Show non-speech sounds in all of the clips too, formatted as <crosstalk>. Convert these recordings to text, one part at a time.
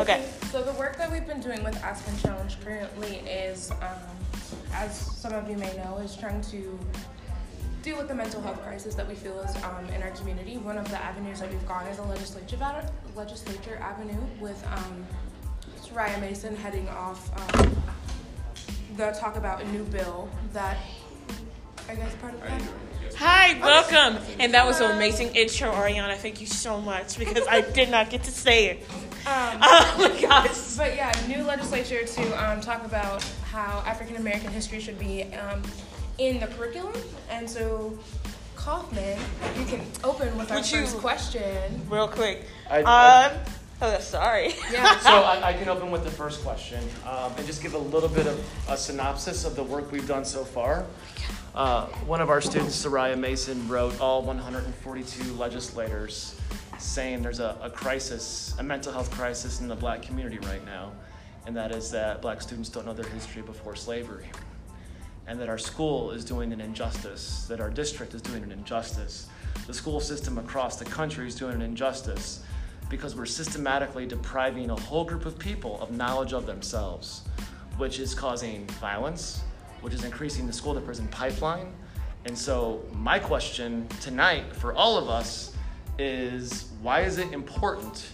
Okay. So the work that we've been doing with Aspen Challenge currently is, um, as some of you may know, is trying to deal with the mental health crisis that we feel is um, in our community. One of the avenues that we've gone is a legislature legislature avenue with um, Soraya Mason heading off um, the talk about a new bill that. Are you guys part of that? Hi, welcome. And that was an amazing intro, Ariana. Thank you so much because I did not get to say it. Um, <laughs> Oh my gosh. But yeah, new legislature to um, talk about how African American history should be um, in the curriculum. And so, Kaufman, you can open with our Would you- first question. Real quick. I- I- Um, oh, sorry. Yeah. <laughs> So I, I can open with the first question um, and just give a little bit of a synopsis of the work we've done so far. Uh, one of our students, Soraya Mason, wrote all 142 legislators saying there's a, a crisis, a mental health crisis in the black community right now, and that is that black students don't know their history before slavery, and that our school is doing an injustice, that our district is doing an injustice, the school system across the country is doing an injustice because we're systematically depriving a whole group of people of knowledge of themselves, which is causing violence, which is increasing the school to prison pipeline. And so, my question tonight for all of us is why is it important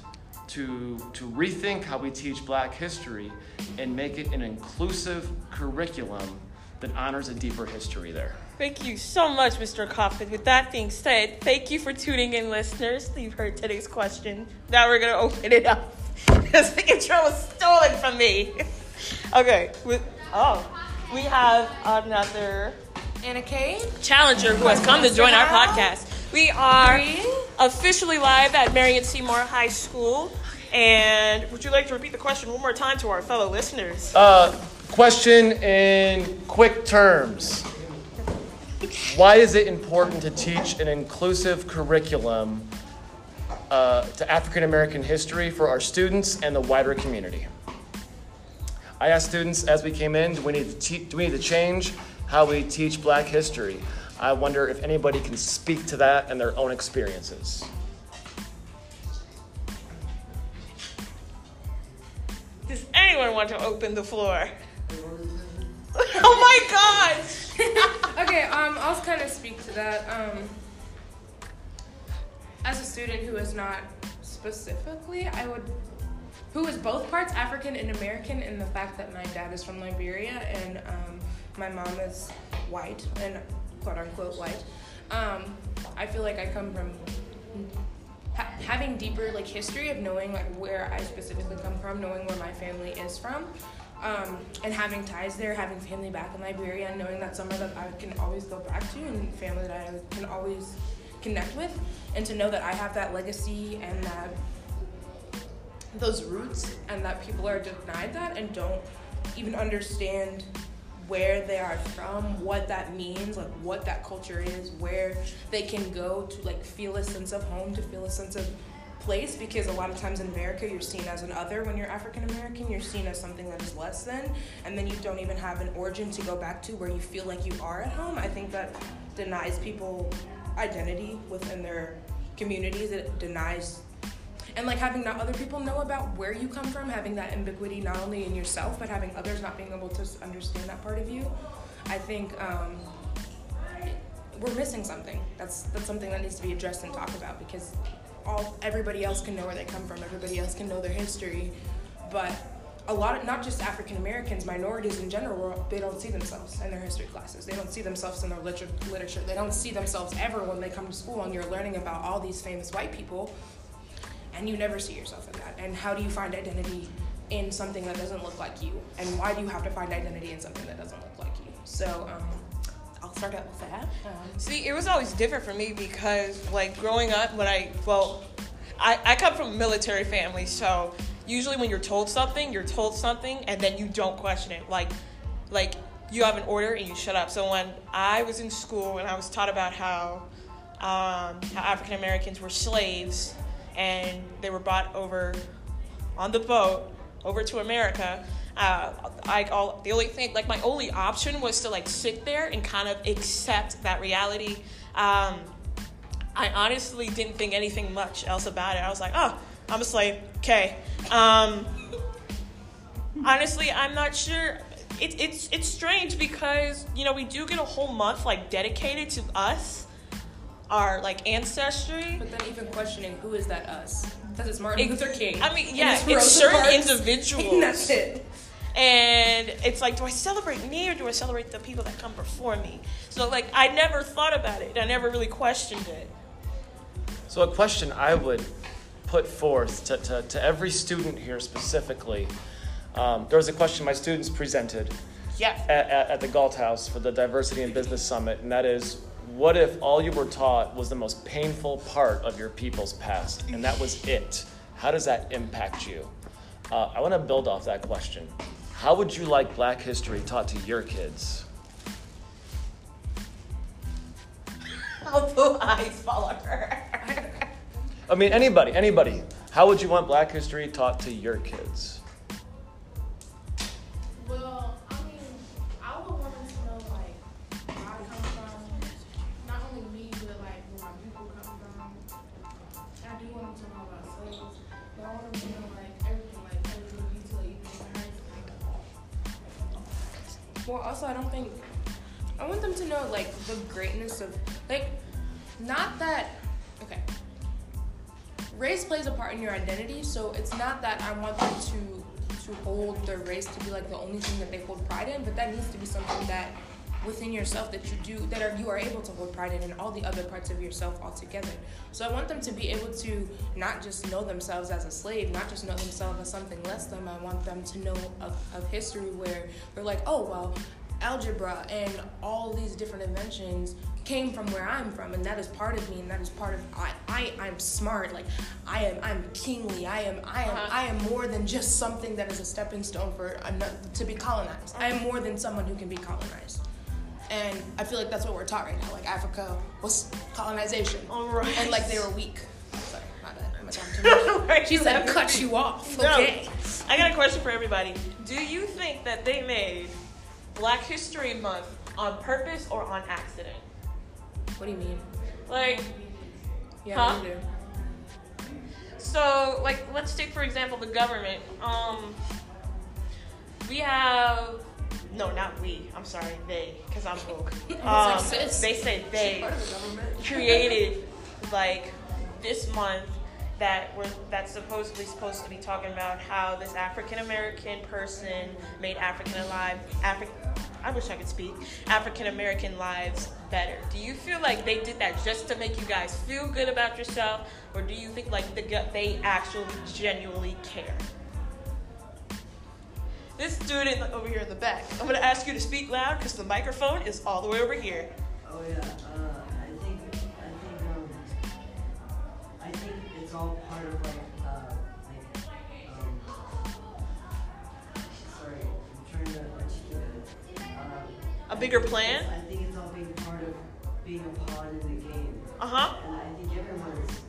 to, to rethink how we teach black history and make it an inclusive curriculum that honors a deeper history there? Thank you so much, Mr. Coffin. With that being said, thank you for tuning in, listeners. You've heard today's question. Now we're going to open it up. <laughs> Because the intro was stolen from me. <laughs> okay. With, oh, we have another Anna Kay. challenger who has come to join our podcast. We are Three. officially live at Marion C Moore High School. And would you like to repeat the question one more time to our fellow listeners? Uh, question in quick terms. Why is it important to teach an inclusive curriculum uh, to African American history for our students and the wider community? I asked students as we came in, do we need to, te- do we need to change how we teach black history? I wonder if anybody can speak to that and their own experiences. Does anyone want to open the floor? <laughs> oh my gosh! <laughs> Okay, um, I'll kind of speak to that. Um, as a student who is not specifically, I would, who is both parts African and American in the fact that my dad is from Liberia and um, my mom is white and quote unquote white. Um, I feel like I come from ha- having deeper like history of knowing like where I specifically come from, knowing where my family is from, um, and having ties there, having family back in Liberia, and knowing that somewhere that I can always go back to and family that I can always connect with, and to know that I have that legacy and that those roots, and that people are denied that and don't even understand where they are from, what that means, like what that culture is, where they can go to like feel a sense of home, to feel a sense of place because a lot of times in America you're seen as an other when you're African American, you're seen as something that is less than, and then you don't even have an origin to go back to where you feel like you are at home. I think that denies people identity within their communities. It denies and like having not other people know about where you come from, having that ambiguity not only in yourself but having others not being able to understand that part of you. I think um, we're missing something. That's that's something that needs to be addressed and talked about because all everybody else can know where they come from. Everybody else can know their history, but a lot of not just African Americans, minorities in general, they don't see themselves in their history classes. They don't see themselves in their liter- literature. They don't see themselves ever when they come to school and you're learning about all these famous white people, and you never see yourself in that. And how do you find identity in something that doesn't look like you? And why do you have to find identity in something that doesn't look like you? So um, I'll start out with that. Um, See, it was always different for me because, like, growing up, when I, well, I, I come from a military family, so usually when you're told something, you're told something and then you don't question it. Like, like you have an order and you shut up. So when I was in school and I was taught about how, um, how African Americans were slaves and they were brought over on the boat over to America. Uh, I all, the only thing like my only option was to like sit there and kind of accept that reality. Um, I honestly didn't think anything much else about it. I was like, oh, I'm a slave. Okay. Um, honestly, I'm not sure. It's it's it's strange because you know we do get a whole month like dedicated to us, our like ancestry. But then even questioning who is that us? Because it's Martin Luther King. I mean, and yeah, it's it's Rosa certain Parks, <laughs> individuals. And that's it. And it's like, do I celebrate me or do I celebrate the people that come before me? So like, I never thought about it. I never really questioned it. So, a question I would put forth to, to, to every student here specifically um, there was a question my students presented Yeah. at, at, at the Galt House for the Diversity and Business Summit, and that is what if all you were taught was the most painful part of your people's past, and that was it? How does that impact you? Uh, I want to build off that question. How would you like Black history taught to your kids? <laughs> How eyes fall on her. I mean, anybody, anybody. How would you want Black history taught to your kids? Well, also, I don't think. I want them to know, like, the greatness of. Like, not that. Okay. Race plays a part in your identity, so it's not that I want them to to hold their race to be like the only thing that they hold pride in, but that needs to be something that within yourself that you do that are you are able to hold pride in and all the other parts of yourself altogether. So I want them to be able to not just know themselves as a slave, not just know themselves as something less than. I want them to know of, of history where they're like, oh well, algebra and all these different inventions came from where I'm from, and that is part of me, and that is part of I. I I'm smart. Like I am. I'm kingly. I am. I am. Uh-huh. I am more than just something that is a stepping stone for to be colonized. I am more than someone who can be colonized. And I feel like that's what we're taught right now. Like Africa was colonization, All right. and like they were weak. Sorry, my bad. I'm too much. Right, She said cut you off. No. Okay. I got a question for everybody. Do you think that they made Black History Month on purpose or on accident? What do you mean? Like, Yeah, Huh? do. So, like, let's take for example the government. Um, we have no, not we. I'm sorry, they, because I'm <laughs> woke. Um, they said they the <laughs> created like this month that we're that's supposedly supposed to be talking about how this African American person made African alive African. I wish I could speak African American lives better. Do you feel like they did that just to make you guys feel good about yourself, or do you think like the they actually genuinely care? This student over here in the back, I'm gonna ask you to speak loud because the microphone is all the way over here. Oh yeah, uh, I think I think um, I think it's all part of like uh, like um, sorry, I'm trying to articulate it. Uh, A bigger plan? I think it's all being part of being a pawn in the game, Uh huh. and I think everyone's.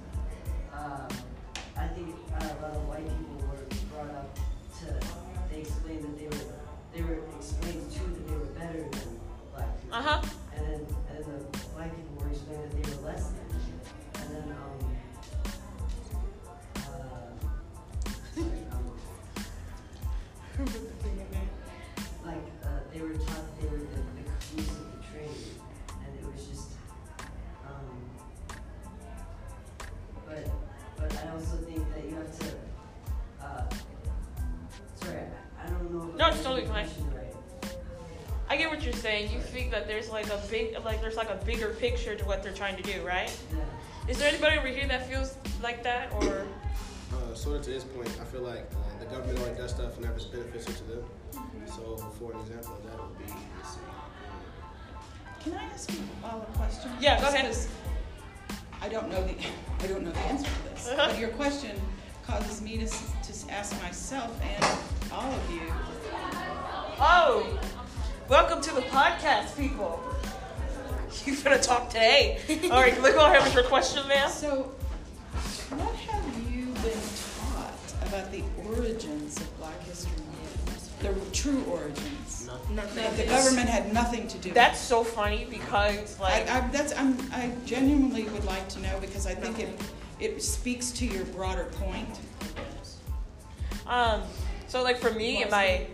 Uh, I think uh, a lot of white people saying. You think that there's like a big, like there's like a bigger picture to what they're trying to do, right? Yeah. Is there anybody over here that feels like that, or Uh, sort of to this point, I feel like uh, the government only does stuff whenever it's beneficial to them. So, for an example of that would be, let's see, Can I ask you all a question? Yeah, go Just ahead. 'cause I don't know the, I don't know the answer to this. Uh-huh. But your question causes me to, s- to ask myself and all of you, oh, welcome to the podcast, people. You gonna talk today? All right, look on have your question, ma'am. so what have you been taught about the origins of Black History Month? The true origins? Nothing. The government had nothing to do. That's so funny because like I, I, that's, I'm, I genuinely would like to know because I think it, it speaks to your broader point. Um, so like for me, in my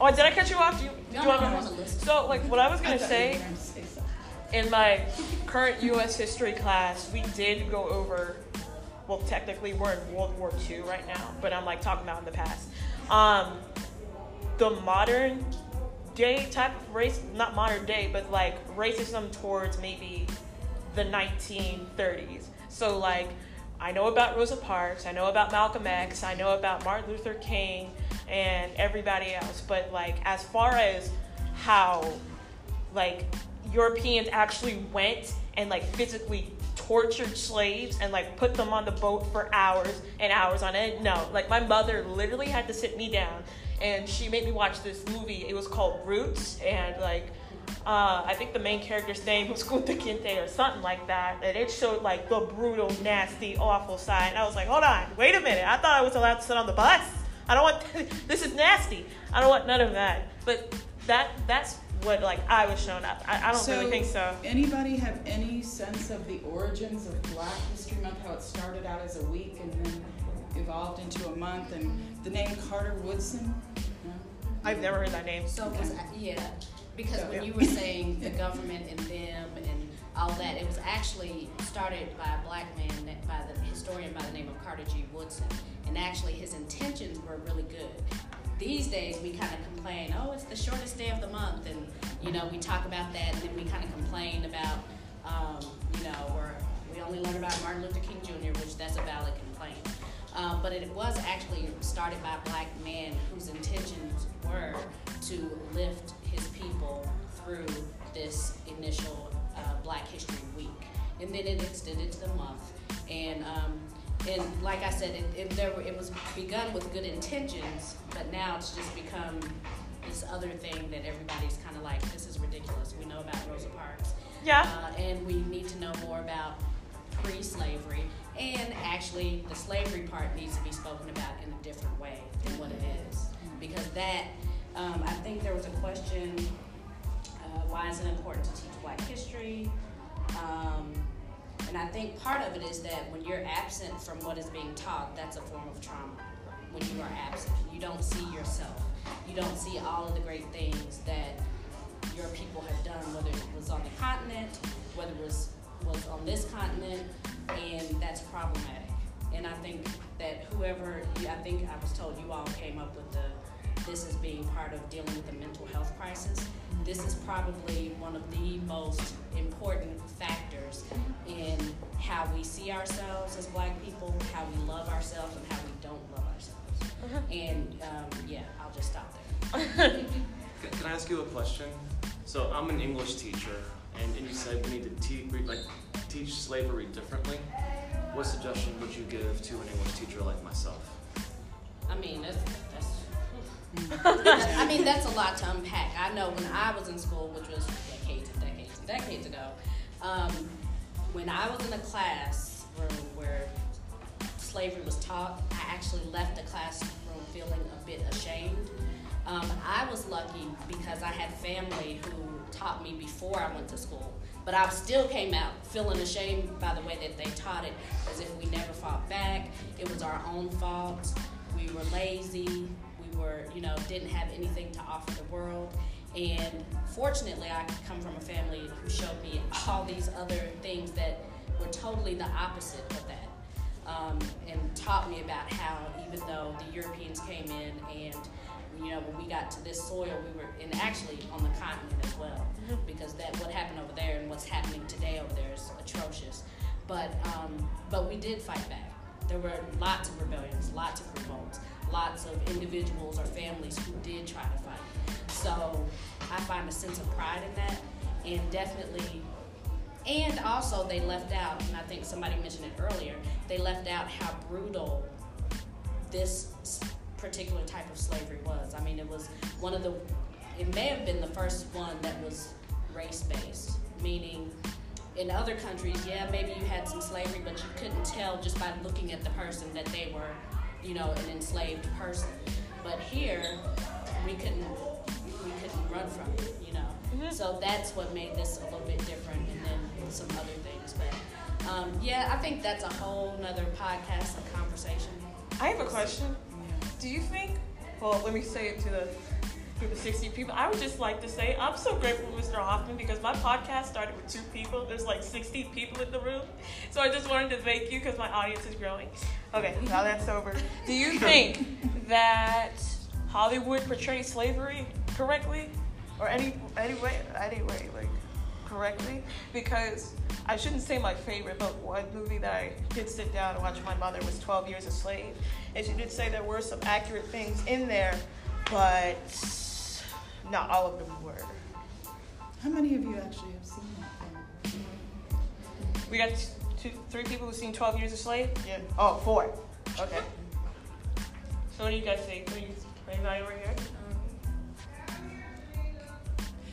oh, did I cut you off? Do you, No, you want no, wanna listen. So like what I was gonna say say in my current U.S. history class, we did go over. Well, technically, we're in World War II right now, but I'm like talking about in the past. Um, the modern day type of race, not modern day, but like racism towards maybe the 1930s. So like, I know about Rosa Parks, I know about Malcolm X, I know about Martin Luther King, and everybody else. But like, as far as how like Europeans actually went and like physically tortured slaves and like put them on the boat for hours and hours on end. No, like my mother literally had to sit me down and she made me watch this movie. It was called Roots and like uh, I think the main character's name was <laughs> Kunta Kinte or something like that. And it showed like the brutal, nasty, awful side. And I was like, hold on, wait a minute. I thought I was allowed to sit on the bus. I don't want <laughs> this is nasty. I don't want none of that. But that that's what like I was shown up. I, I don't really think so. Anybody have any sense of the origins of Black History Month? How it started out as a week and then evolved into a month, and the name Carter Woodson? No? I've never heard that name. So was, yeah, because Yeah. when you were <laughs> saying the government and them and all that, it was actually started by a black man, by the historian by the name of Carter G. Woodson. And actually, his intentions were really good. These days, we kind of complain, oh, it's the shortest day of the month, and you know, we talk about that, and then we kind of complain about, um, you know, where we only learn about Martin Luther King Jr., which that's a valid complaint. Um, but it was actually started by a black man whose intentions were to lift his people through this initial uh, Black History Week, and then it extended to the month. And um, and like I said, it, it, there were, it was begun with good intentions, but now it's just become this other thing that everybody's kind of like, this is ridiculous. We know about Rosa Parks, Yeah. uh, and we need to know more about pre-slavery. And actually, the slavery part needs to be spoken about in a different way than what it is, because that um, I think there was a question: Why is it important to teach Black history? Um, and I think part of it is that when you're absent from what is being taught, that's a form of trauma. When you are absent, you don't see yourself. You don't see all of the great things that your people have done, whether it was on the continent, whether it was was on this continent, and that's problematic. And I think that whoever, I think I was told you all came up with the this as being part of dealing with the mental health crisis. This is probably one of the most important factors in how we see ourselves as Black people, how we love ourselves, and how we don't love ourselves. And um, yeah, I'll just stop there. <laughs> Can, can I ask you a question? So I'm an English teacher, and, and you said we need to teach like teach slavery differently. What suggestion would you give to an English teacher like myself? I mean, that's, that's I mean, that's a lot to unpack. I know when I was in school, which was decades and decades and decades ago, um, when I was in a classroom where slavery was taught, I actually left the classroom feeling a bit ashamed. Um, I was lucky because I had family who taught me before I went to school, but I still came out feeling ashamed by the way that they taught it, as if we never fought back. It was our own fault. We were lazy. We were, you know, didn't have anything to offer the world. And fortunately, I come from a family who showed me all these other things that were totally the opposite of that. Um, and taught me about how even though the Europeans came in and you know when we got to this soil we were and actually on the continent as well because that what happened over there and what's happening today over there is atrocious but um, but we did fight back there were lots of rebellions lots of revolts lots of individuals or families who did try to fight so I find a sense of pride in that and definitely and also, they left out, and I think somebody mentioned it earlier, they left out how brutal this particular type of slavery was. I mean, it was one of the, it may have been the first one that was race based, meaning in other countries, yeah, maybe you had some slavery, but you couldn't tell just by looking at the person that they were, you know, an enslaved person. But here, we couldn't, we and run from it, you know. Mhm. So that's what made this a little bit different, and then some other things. But um, yeah, I think that's a whole nother podcast and conversation. I have a question. Do you think? Well, let me say it to the group of 60 people. I would just like to say I'm so grateful, Mr. Hoffman, because my podcast started with two people. There's like 60 people in the room, so I just wanted to thank you because my audience is growing. Okay, now that's over. Do you <laughs> think that Hollywood portrays slavery correctly, or any any way, any way, like correctly? Because I shouldn't say my favorite, but one movie that I did sit down and watch with my mother was 12 Years a Slave. And she did say there were some accurate things in there, but not all of them were. How many of you actually have seen that film? We got two, three people who've seen 12 Years a Slave? Yeah. Oh, four. Okay. So what do you guys think? What do you, anybody over here?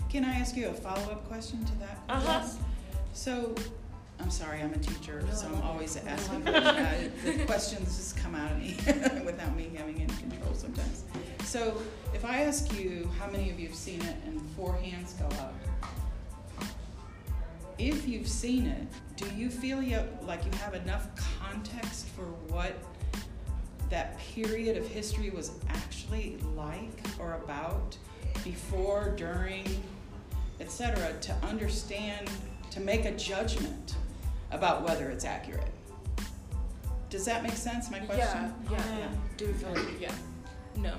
Can I ask you a follow-up question to that? Uh-huh. So, I'm sorry, I'm a teacher, so I'm always asking, uh, the questions just come out of me <laughs> without me having any control sometimes. So, if I ask you how many of you have seen it and four hands go up, if you've seen it, do you feel you, like you have enough context for what that period of history was actually like or about before, during, etc., to understand, to make a judgment about whether it's accurate? Does that make sense, my question? Yeah, yeah, yeah. Do we feel like, yeah. No.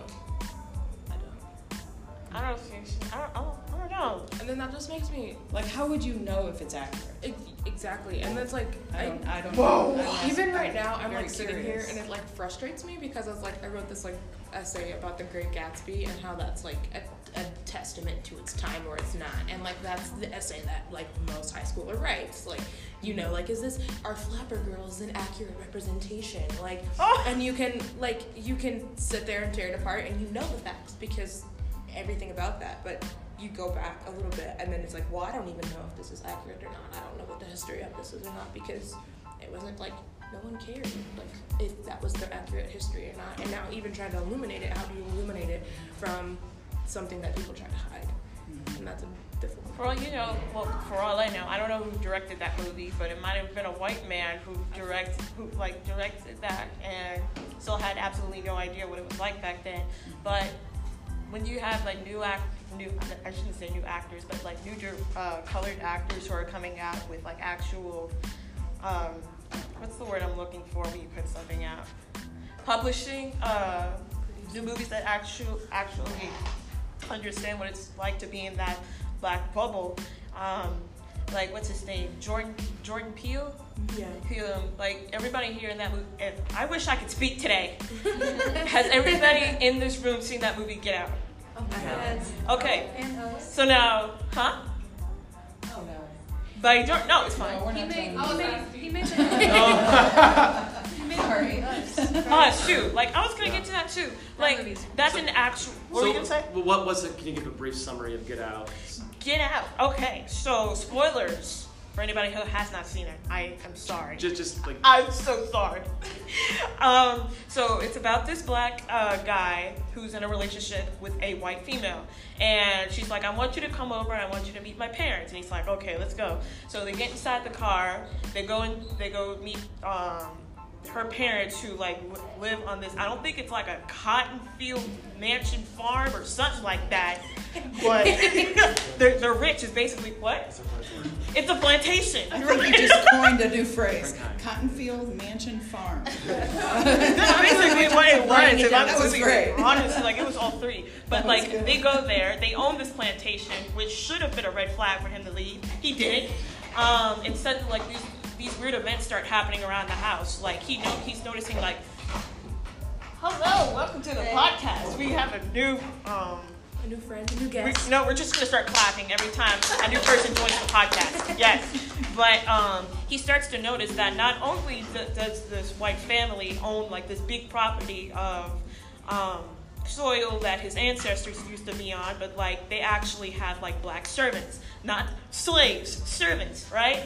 I don't. Think so. I don't, I don't, I don't know. And then that just makes me Like, how would you know if it's accurate? ex- exactly. And that's like I don't, I don't Whoa. know. I'm even right now, I'm very like sitting here and it like frustrates me because I was like, I wrote this like essay about the Great Gatsby and how that's like a, a testament to its time or it's not. And like that's the essay that like most high schooler writes. Like, you know, like is this are flapper girls an accurate representation? Like, Oh. and you can like you can sit there and tear it apart and you know the facts because everything about that, but you go back a little bit and then it's like, well, I don't even know if this is accurate or not. I don't know what the history of this is or not because it wasn't like no one cared like if that was the accurate history or not. And now even trying to illuminate it, how do you illuminate it from something that people try to hide? Mm-hmm. And that's a difficult. For all you know, well, for all I know, I don't know who directed that movie, but it might have been a white man who direct, who like directed that, and still had absolutely no idea what it was like back then. But when you have like new act, new, I shouldn't say new actors, but like new uh, colored actors who are coming out with like actual, um, what's the word I'm looking for when you put something out? Publishing, uh, new movies that actual actually understand what it's like to be in that black bubble. Um, like what's his name? Jordan Jordan Peele. Yeah. Peele. Um, like everybody here in that movie. And I wish I could speak today. <laughs> Has everybody in this room seen that movie Get Out? Oh okay. So now, huh? Oh, no. But Jordan, no, it's fine. No, we're He made, telling he made, he made <laughs> oh. <laughs> Sorry. Ah, <laughs> shoot. Like I was gonna get to that too. Like that's an actual. What were you gonna say? well, what was it? Can you give a brief summary of Get Out? Get Out. Okay. So spoilers for anybody who has not seen it. I am sorry. Just, just like I'm so sorry. <laughs> um, so it's about this black uh, guy who's in a relationship with a white female, and she's like, "I want you to come over and I want you to meet my parents." And he's like, "Okay, let's go." So they get inside the car. They go and they go meet um, her parents who like w- live on this. I don't think it's like a cotton field mansion farm or something like that, but <laughs> they're, they're rich. Is basically what? It's a plantation. I think you just <laughs> coined a new phrase. cotton field Mansion Farm. <laughs> That's basically what it was. It If. I'm That was great. Honestly, like it was all three. But like good. they go there, they own this plantation, which should have been a red flag for him to leave. He didn't. Um, instead, like these these weird events start happening around the house. Like he know he's noticing like, hello, welcome to the podcast. We have a new um. A new friend, a new We, guest. no, we're just gonna start clapping every time a new person joins the podcast. Yes, but um, he starts to notice that not only th- does this white family own like this big property of um, soil that his ancestors used to be on, but like they actually have like black servants, not slaves, servants, right?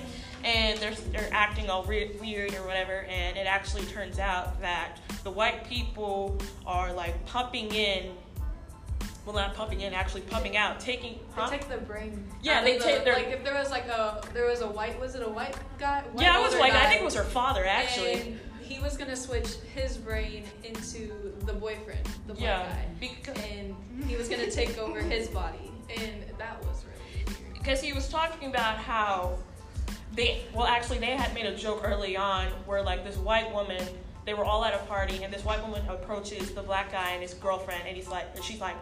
And they're they're acting all weird, weird or whatever, and it actually turns out that the white people are like pumping in well, not pumping in, actually pumping out, taking. Huh? They take the brain. Yeah, they take the, their- like if there was like a there was a white was it a white guy? White yeah, it was older like I think it was her father actually. And he was gonna switch his brain into the boyfriend, the black yeah, guy, because and he was gonna take over his body, and that was really weird. <laughs> because he was talking about how they well actually they had made a joke early on where like this white woman they were all at a party and this white woman approaches the black guy and his girlfriend and he's like and she's like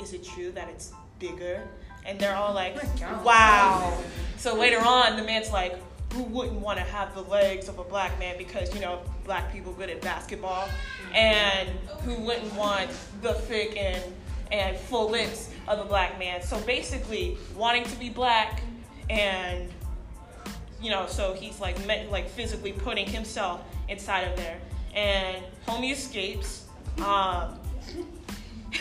is it true that it's bigger? And they're all like oh wow. So later on the man's like who wouldn't want to have the legs of a black man because you know black people good at basketball? And who wouldn't want the thick and and full lips of a black man? So basically wanting to be black and you know, so he's like me- like physically putting himself inside of there, and homie escapes. Um,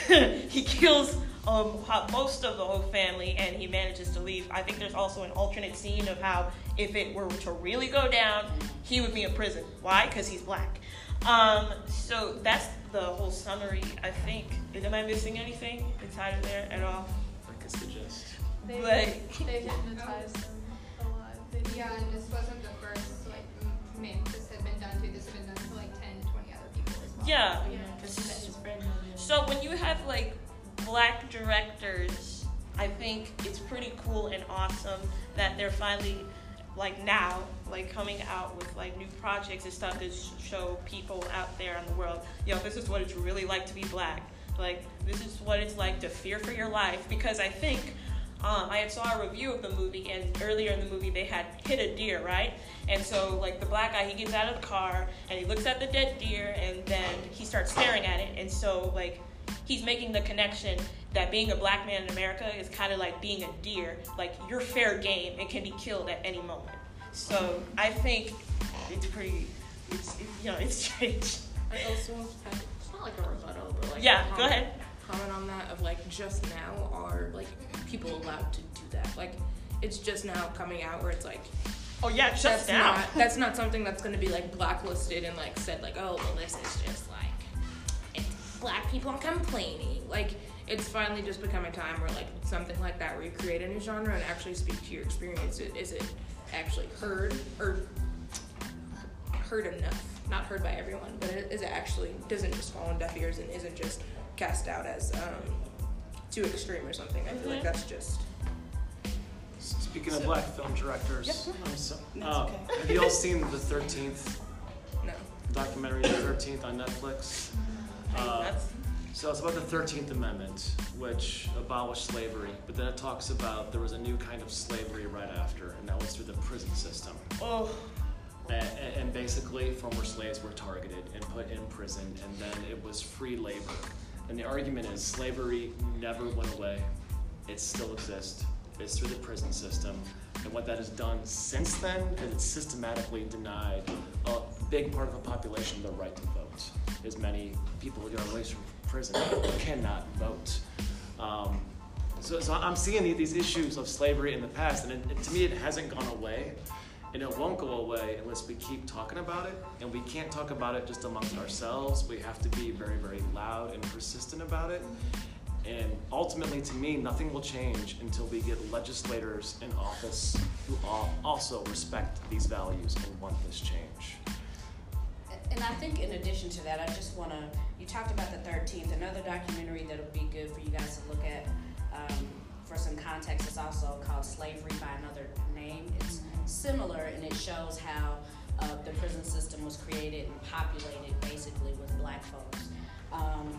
<laughs> he kills um, most of the whole family, and he manages to leave. I think there's also an alternate scene of how if it were to really go down, he would be in prison. Why? Because he's black. Um, so that's the whole summary. I think. Am I missing anything inside of there at all? I guess the gist. They Like- they hypnotized them Yeah, and this wasn't the first like m- man this had been done to. This had been done to like 10, 20 other people as well. Yeah. Yeah, because he met his friend. So when you have like black directors, I think it's pretty cool and awesome that they're finally like now like coming out with like new projects and stuff to show people out there in the world, yo, this is what it's really like to be black. Like this is what it's like to fear for your life because I think um, I had saw a review of the movie, and earlier in the movie they had hit a deer, right? And so like the black guy, he gets out of the car and he looks at the dead deer, and then he starts staring at it, and so like he's making the connection that being a black man in America is kind of like being a deer, like you're fair game and can be killed at any moment. So I think it's pretty, it's it, you know it's <laughs> strange. I also have, it's not like a rebuttal, but like Yeah, go ahead. Comment on that of like just now are like people allowed to do that? Like it's just now coming out where it's like Oh yeah, just that's now. not that's not something that's going to be like blacklisted and like said like oh well this is just like it's black people are complaining like it's finally just becoming time where like something like that where you create a new genre and actually speak to your experience Is- it actually heard or heard enough not heard by everyone but it- is it actually doesn't just fall on deaf ears and isn't just cast out as um, too extreme or something i feel like that's just Speaking of So- black film directors, Yep. I'm so, That's uh, okay. have you all seen the Thirteenth no documentary, The Thirteenth on Netflix? Uh, That's- So it's about the Thirteenth Amendment, which abolished slavery, but then it talks about there was a new kind of slavery right after, and that was through the prison system. oh, And, and basically, former slaves were targeted and put in prison, and then it was free labor. And the argument is slavery never went away; it still exists. It's through the prison system, and what that has done since then is it's systematically denied a big part of the population the right to vote. As many people who are released from prison cannot vote. Um, so, so I'm seeing these issues of slavery in the past, and it, it- to me, it hasn't gone away, and it won't go away unless we keep talking about it. And we can't talk about it just amongst ourselves. We have to be very, very loud and persistent about it. And ultimately, to me, nothing will change until we get legislators in office who all also respect these values and want this change. And I think in addition to that, I just want to, you talked about the 13th, another documentary that'll be good for you guys to look at um, for some context is also called Slavery by Another Name. It's similar and it shows how uh, the prison system was created and populated basically with black folks. Um,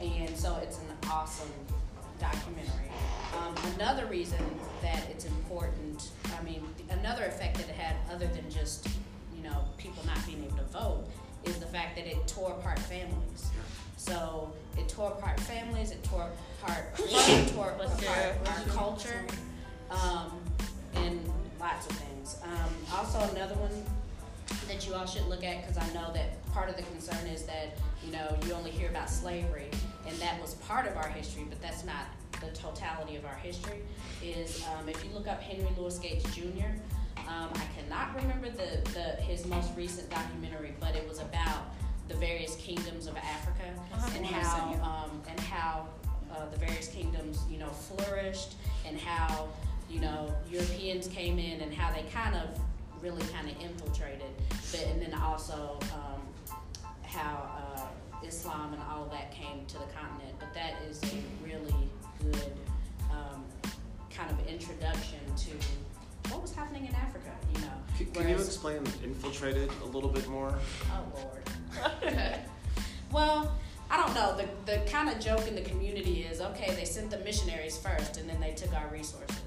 and so it's an awesome documentary. Um, another reason that it's important, I mean, another effect that it had, other than just, you know, people not being able to vote, is the fact that it tore apart families. So it tore apart families, it tore apart, tore apart our culture, um, and lots of things. Um, also, another one that you all should look at because I know that part of the concern is that you know you only hear about slavery and that was part of our history, but that's not the totality of our history. Is um, if you look up Henry Louis Gates Jr. Um, I cannot remember the, the his most recent documentary, but it was about the various kingdoms of Africa and how um, and how uh, the various kingdoms, you know, flourished and how, you know, Europeans came in and how they kind of really kind of infiltrated, but and then also um, how uh, Islam and all that came to the continent. But that is a really good um, kind of introduction to what was happening in Africa. You know, Can, can you explain infiltrated a little bit more? Oh Lord. <laughs> well, I don't know. The the kind of joke in the community is okay. They sent the missionaries first, and then they took our resources.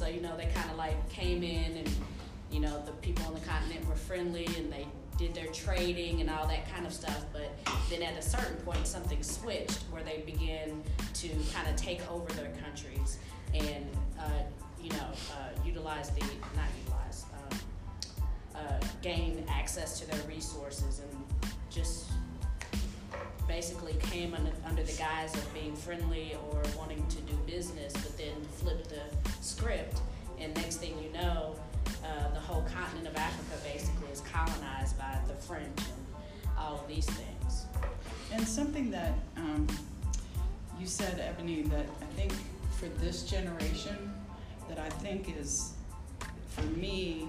So you know, they kind of like came in, and you know, the people on the continent were friendly, and they did their trading and all that kind of stuff. But then at a certain point, something switched where they began to kind of take over their countries and uh, you know uh, utilize the not utilize. Um, uh, gain access to their resources and just basically came under, under the guise of being friendly or wanting to do business, but then flipped the script. And next thing you know, uh, the whole continent of Africa basically is colonized by the French and all of these things. And something that um, you said, Ebony, that I think for this generation, that I think is, for me,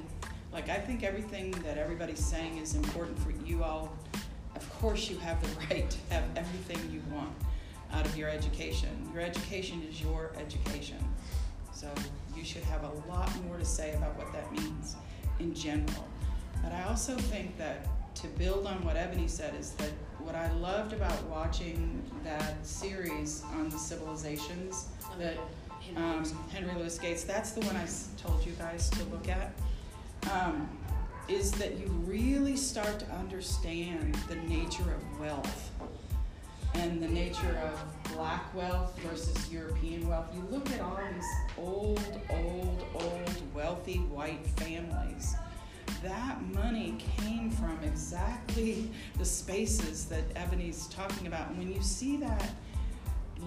like I think everything that everybody's saying is important for you all. Of course, you have the <laughs> right to have everything you want out of your education. Your education is your education. So you should have a lot more to say about what that means in general. But I also think that to build on what Ebony said is that what I loved about watching that series on the civilizations that Henry um, Louis- Henry Louis Gates, that's the one I told you guys to look at, um, is that you really start to understand the nature of wealth and the nature of black wealth versus European wealth. You look at all these old, old, old, wealthy white families. That money came from exactly <laughs> the spaces that Ebony's talking about. And when you see that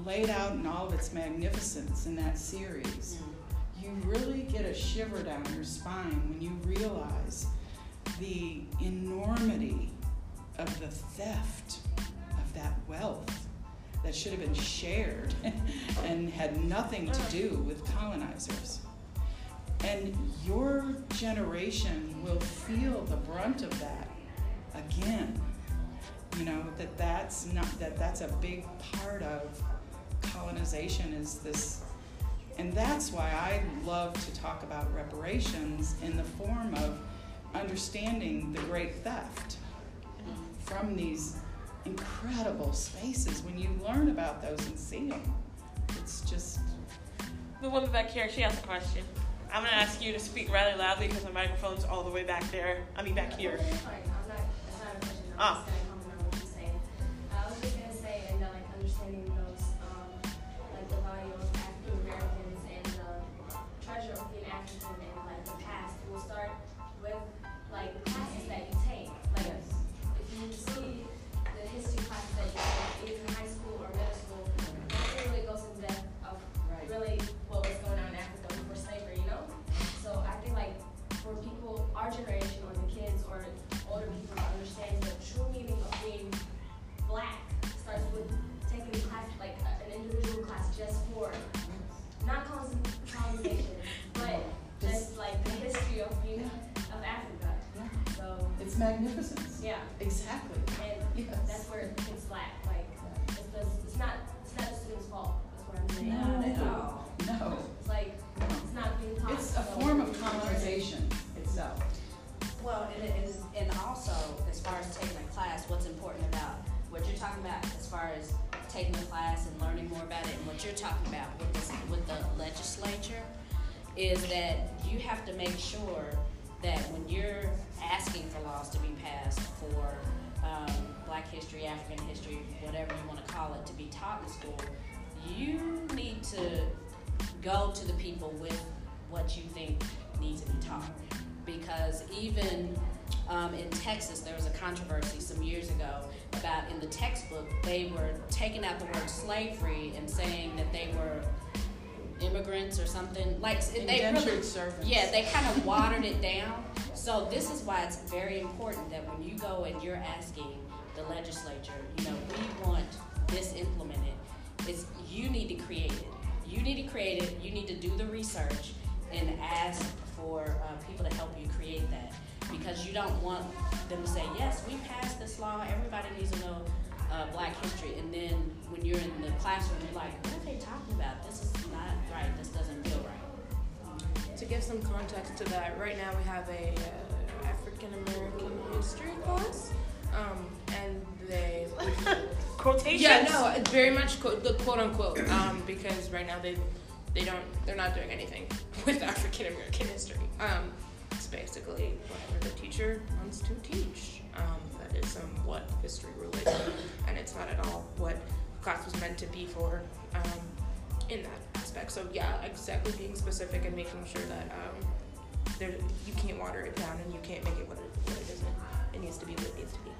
laid out in all of its magnificence in that series, mm. you really get a shiver down your spine when you realize the enormity of the theft of that wealth that should have been shared <laughs> and had nothing to do with colonizers. And your generation will feel the brunt of that again. You know that that's not that that's a big part of colonization is this and that's why I love to talk about reparations in the form of understanding the great theft from these incredible spaces. When you learn about those and see them, it's just The woman back here, she has a question. I'm gonna ask you to speak rather loudly because the microphone's all the way back there. I mean, back here. Okay, want to call it, to be taught in school, you need to go to the people with what you think needs to be taught. Because even um, in Texas, there was a controversy some years ago about in the textbook, they were taking out the word slavery and saying that they were immigrants or something. Like they really, servants. yeah, they kind of watered it down. So this is why it's very important that when you go and you're asking the legislature, you know, we want this implemented, is you need to create it. You need to create it. You need to do the research and ask for uh, people to help you create that because you don't want them to say, yes, we passed this law. Everybody needs to know uh, Black history, and then when you're in the classroom, you're like, what are they talking about? This is not right. This doesn't feel right. To give some context to that, right now we have a uh, African American history class, um, and they <laughs> Quotations. yeah no it's very much quote, the quote unquote um, because right now they they don't they're not doing anything <laughs> with African American history. Um, it's basically whatever the teacher wants to teach. Um, that is somewhat history related, and it's not at all what class was meant to be for um, in that aspect. So yeah, exactly being specific and making sure that um, there you can't water it down and you can't make it what it, what it isn't. It needs to be what it needs to be.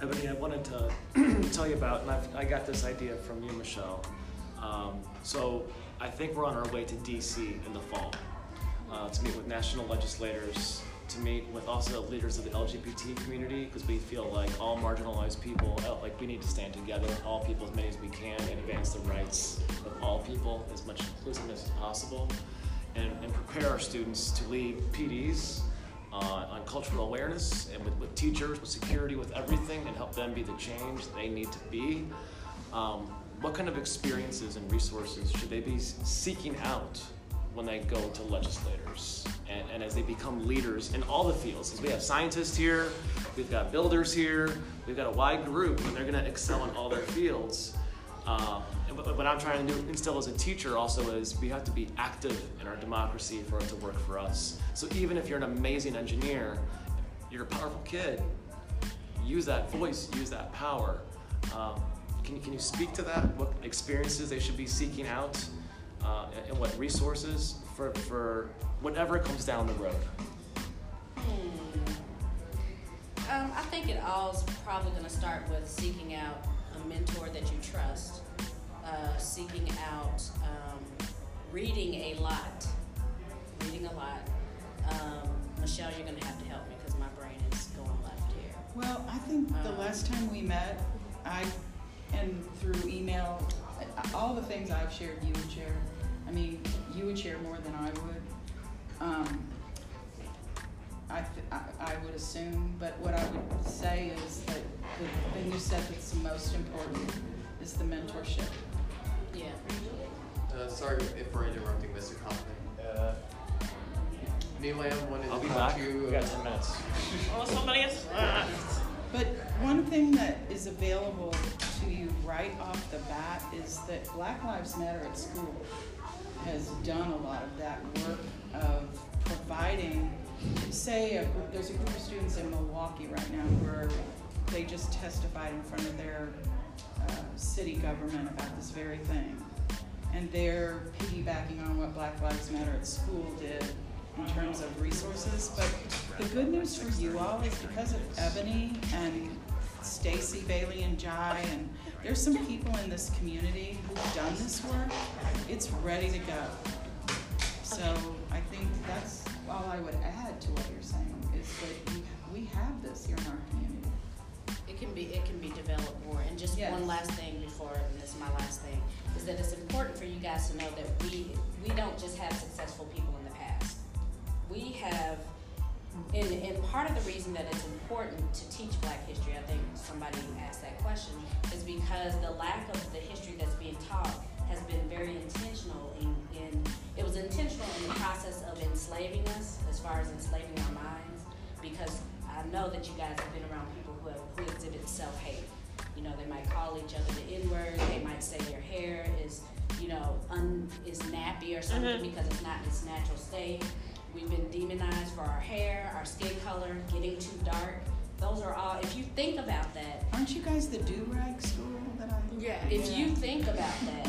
Ebony, I wanted to <clears throat> tell you about, and I've, I got this idea from you, Michelle. Um, so I think we're on our way to DC in the fall uh, to meet with national legislators, to meet with also leaders of the LGBT community, because we feel like all marginalized people, uh, like we need to stand together, all people as many as we can, and advance the rights of all people as much inclusiveness as possible, and, and prepare our students to lead PDs uh, on cultural awareness and with, with teachers, with security, with everything, and help them be the change they need to be. Um, what kind of experiences and resources should they be seeking out when they go to legislators and, and as they become leaders in all the fields? Because we have scientists here, we've got builders here, we've got a wide group, and they're going to excel in all their fields. Uh, and what, I'm trying to do, instill as a teacher also is we have to be active in our democracy for it to work for us. So even if you're an amazing engineer, you're a powerful kid, use that voice, use that power. Um, can, you, can you speak to that? What experiences they should be seeking out uh, and, and what resources for, for whatever comes down the road? Hmm. Um, I think it all's probably going to start with seeking out a mentor that you trust, uh, seeking out um, reading a lot, reading a lot. Um, Michelle, you're going to have to help me because my brain is going left here. Well, I think the Um, last time we met, I, and through email, all the things I've shared, you would share. I mean, you would share more than I would. Um, I, th- I, I would assume, but what I would say is that the thing you said that's the most important is the mentorship. Yeah. Uh, sorry if we're interrupting, Mr. Kaufman. Uh, Neelam wanted I'll to be talk back. to you. We got 10 minutes. <laughs> Oh, somebody else. But one thing that is available to you right off the bat is that Black Lives Matter at school has done a lot of that work of providing, say, a there's a group of students in Milwaukee right now where they just testified in front of their uh, city government about this very thing. And they're piggybacking on what Black Lives Matter at school did in terms of resources. But the good news for you all is because of Ebony and Stacy Bailey and Jai, and there's some people in this community who've done this work. It's ready to go. So I think that's all I would add to what you're saying is that we, we have this here in our community. It can be it can be developed more. And just Yes. one last thing before, and this is my last thing, is that it's important for you guys to know that we we don't just have successful people in the past. We have, and, and part of the reason that it's important to teach Black history, I think somebody asked that question, is because the lack of the history that's being taught has been very intentional in, in it was intentional in the process of enslaving us, as far as enslaving our minds, because I know that you guys have been around people who have who exhibit self-hate. You know, they might call each other the N-word. They might say your hair is, you know, un, is nappy or something mm-hmm. because it's not in its natural state. We've been demonized for our hair, our skin color, getting too dark. Those are all. If you think about that, Aren't you guys the do-rag school that I? Yeah. if you think about that,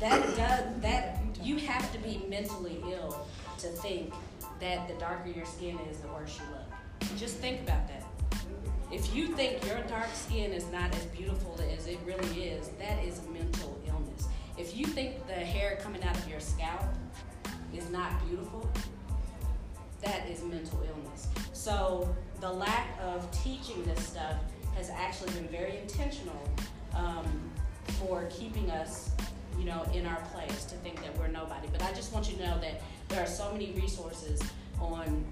that does that you have to be mentally ill to think that the darker your skin is, the worse you look. Just think about that. If you think your dark skin is not as beautiful as it really is, that is mental illness. If you think the hair coming out of your scalp is not beautiful, that is mental illness. So the lack of teaching this stuff has actually been very intentional um, for keeping us, you know, in our place to think that we're nobody. But I just want you to know that there are so many resources on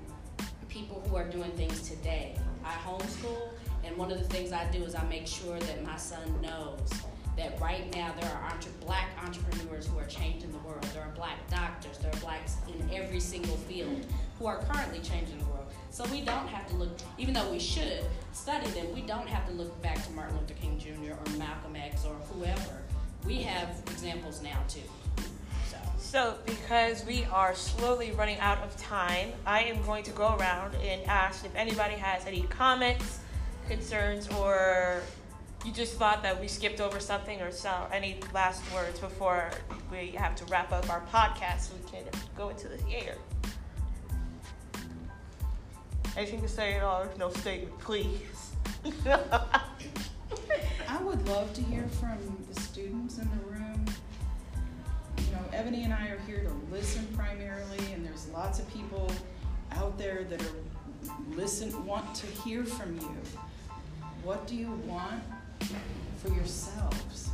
people who are doing things today. I homeschool, and one of the things I do is I make sure that my son knows that right now there are entre- black entrepreneurs who are changing the world. There are black doctors, there are blacks in every single field who are currently changing the world. So we don't have to look, even though we should study them, we don't have to look back to Martin Luther King Jr. or Malcolm X or whoever. We have examples now too. So. So, because we are slowly running out of time, I am going to go around and ask if anybody has any comments, concerns, or you just thought that we skipped over something, or so, any last words before we have to wrap up our podcast so we can go into the air. Anything to say at all? No statement, please. <laughs> I would love to hear from the students in the room. You Ebony and I are here to listen primarily, and there's lots of people out there that are listen want to hear from you. What do you want for yourselves?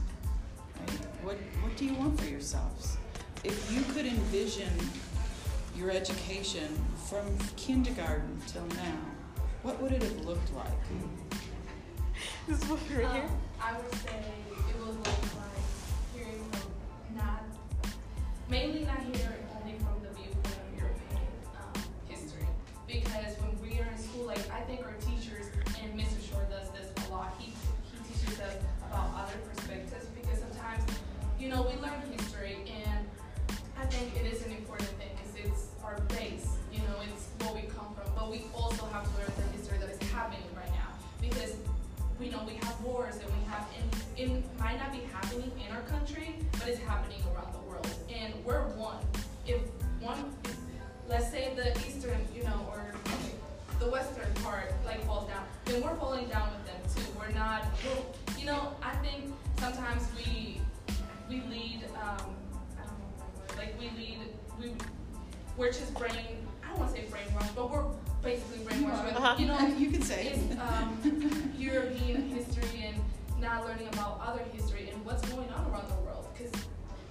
Right? What What do you want for yourselves? If you could envision your education from kindergarten till now, what would it have looked like? This is what we're here. Um, I would say it would look mainly not hearing only from the viewpoint of European um, history. Because when we are in school, like I think our teachers, and Mr. Shore does this a lot, he, he teaches us about other perspectives because sometimes, you know, we learn history and I think it is an important thing because it's our base, you know, it's where we come from. But we also have to learn the history that is happening right now because we know we have wars and we have in in might not be happening in our country, the eastern, you know, or the western part like falls down, then we're falling down with them too. We're not we're, you know, I think sometimes we we lead um I don't know word, like we lead we we're just brain I don't want to say brainwashed, but we're basically brainwashed Uh-huh. you know <laughs> you can say. it's um, European history and not learning about other history and what's going on around the world. Because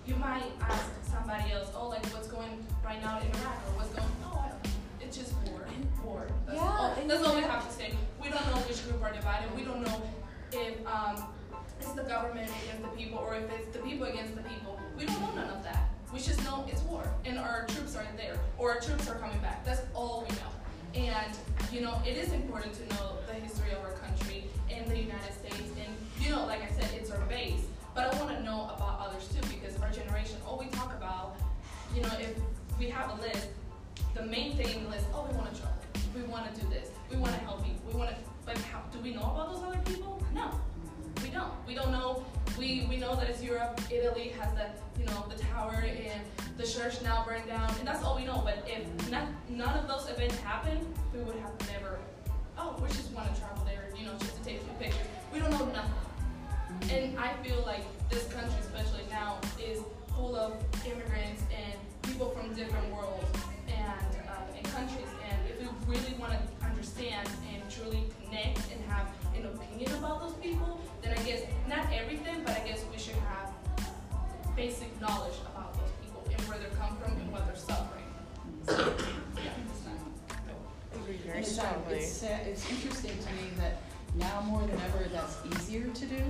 you might ask somebody else, oh, like what's going right now in Iraq or what's going, just war, war. That's, Yeah, all, that's all we have to say. We don't know which group are divided. We don't know if um, it's the government against the people or if it's the people against the people. We don't know none of that. We just know it's war and our troops are there or our troops are coming back. That's all we know. And you know, it is important to know the history of our country and the United States. And you know, like I said, it's our base. But I want to know about others too because our generation, all we talk about, you know, if we have a list, the main thing is, oh, we want to travel, we want to do this, we want to help people, we want to. But how, do we know about those other people? No, we don't. We don't know. We we know that it's Europe. Italy has that, you know, the tower and the church now burned down, and that's all we know. But if not, none of those events happened, we would have never. Oh, we just want to travel there, you know, just to take some pictures. We don't know nothing. And I feel like this country, especially now, is full of immigrants and people from different worlds and, um, and countries. And if we really want to understand and truly connect and have an opinion about those people, then I guess not everything, but I guess we should have basic knowledge about those people and where they come from and what they're suffering. So, yeah, it's not. Agree very And it's, it's, uh, it's interesting to me that now more than ever that's easier to do,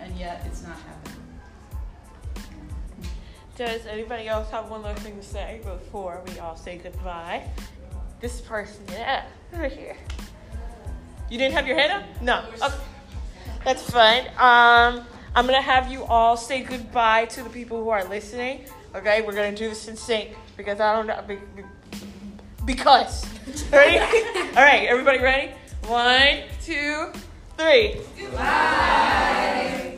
and yet it's not happening. Does anybody else have one last thing to say before we all say goodbye? This person, yeah, over here. You didn't have your hand up? No. Okay. That's fine. Um, I'm gonna have you all say goodbye to the people who are listening. Okay, we're gonna do this in sync because I don't know. be- be- Because. <laughs> Ready? all right, everybody ready? One, two, three. Goodbye.